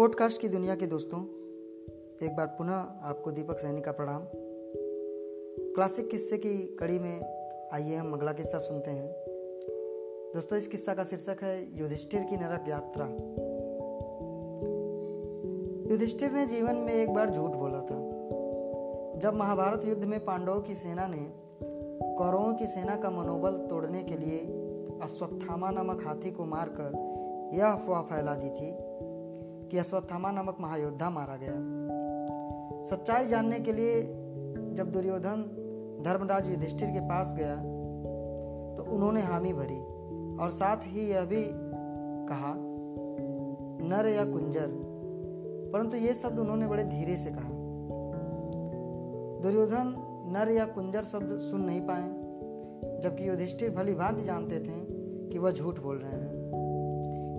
Podcast की दुनिया के दोस्तों, एक बार पुनः आपको दीपक सैनी का प्रणाम। क्लासिक किस्से की कड़ी में आइए हम अगला किस्सा सुनते हैं। दोस्तों, इस किस्सा का शीर्षक है युधिष्ठिर की नरक यात्रा। युधिष्ठिर ने जीवन में एक बार झूठ बोला था। जब महाभारत युद्ध में पांडवों की सेना ने कौरवों की सेना का मनोबल तोड़ने के लिए अश्वत्थामा नामक हाथी को मारकर यह अफवाह फैला दी थी कि अश्वत्थामा नामक महायोद्धा मारा गया। सच्चाई जानने के लिए जब दुर्योधन धर्मराज युधिष्ठिर के पास गया तो उन्होंने हामी भरी और साथ ही यह भी कहा, नर या कुंजर। परंतु ये शब्द उन्होंने बड़े धीरे से कहा। दुर्योधन नर या कुंजर शब्द सुन नहीं पाए, जबकि युधिष्ठिर भली भांति जानते थे कि वह झूठ बोल रहे हैं।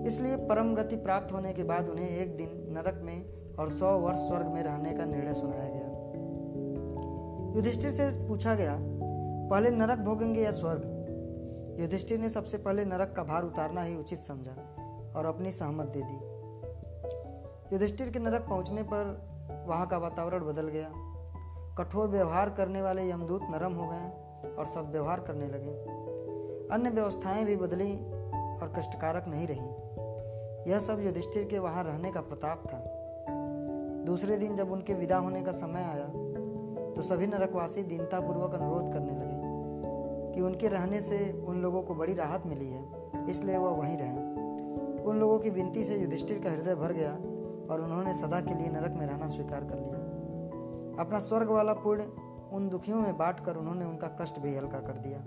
इसलिए परम गति प्राप्त होने के बाद उन्हें एक दिन नरक में और सौ वर्ष स्वर्ग में रहने का निर्णय सुनाया गया। युधिष्ठिर से पूछा गया, पहले नरक भोगेंगे या स्वर्ग? युधिष्ठिर ने सबसे पहले नरक का भार उतारना ही उचित समझा और अपनी सहमत दे दी। युधिष्ठिर के नरक पहुँचने पर वहाँ का वातावरण बदल गया। कठोर व्यवहार करने वाले यमदूत नरम हो गए और सदव्यवहार करने लगे। अन्य व्यवस्थाएँ भी बदली और कष्टकारक नहीं रही। यह सब युधिष्ठिर के वहाँ रहने का प्रताप था। दूसरे दिन जब उनके विदा होने का समय आया तो सभी नरकवासी दीनतापूर्वक अनुरोध करने लगे कि उनके रहने से उन लोगों को बड़ी राहत मिली है, इसलिए वह वहीं रहे। उन लोगों की विनती से युधिष्ठिर का हृदय भर गया और उन्होंने सदा के लिए नरक में रहना स्वीकार कर लिया। अपना स्वर्ग वाला पुण्य उन दुखियों में बांट कर उन्होंने उनका कष्ट भी हल्का कर दिया।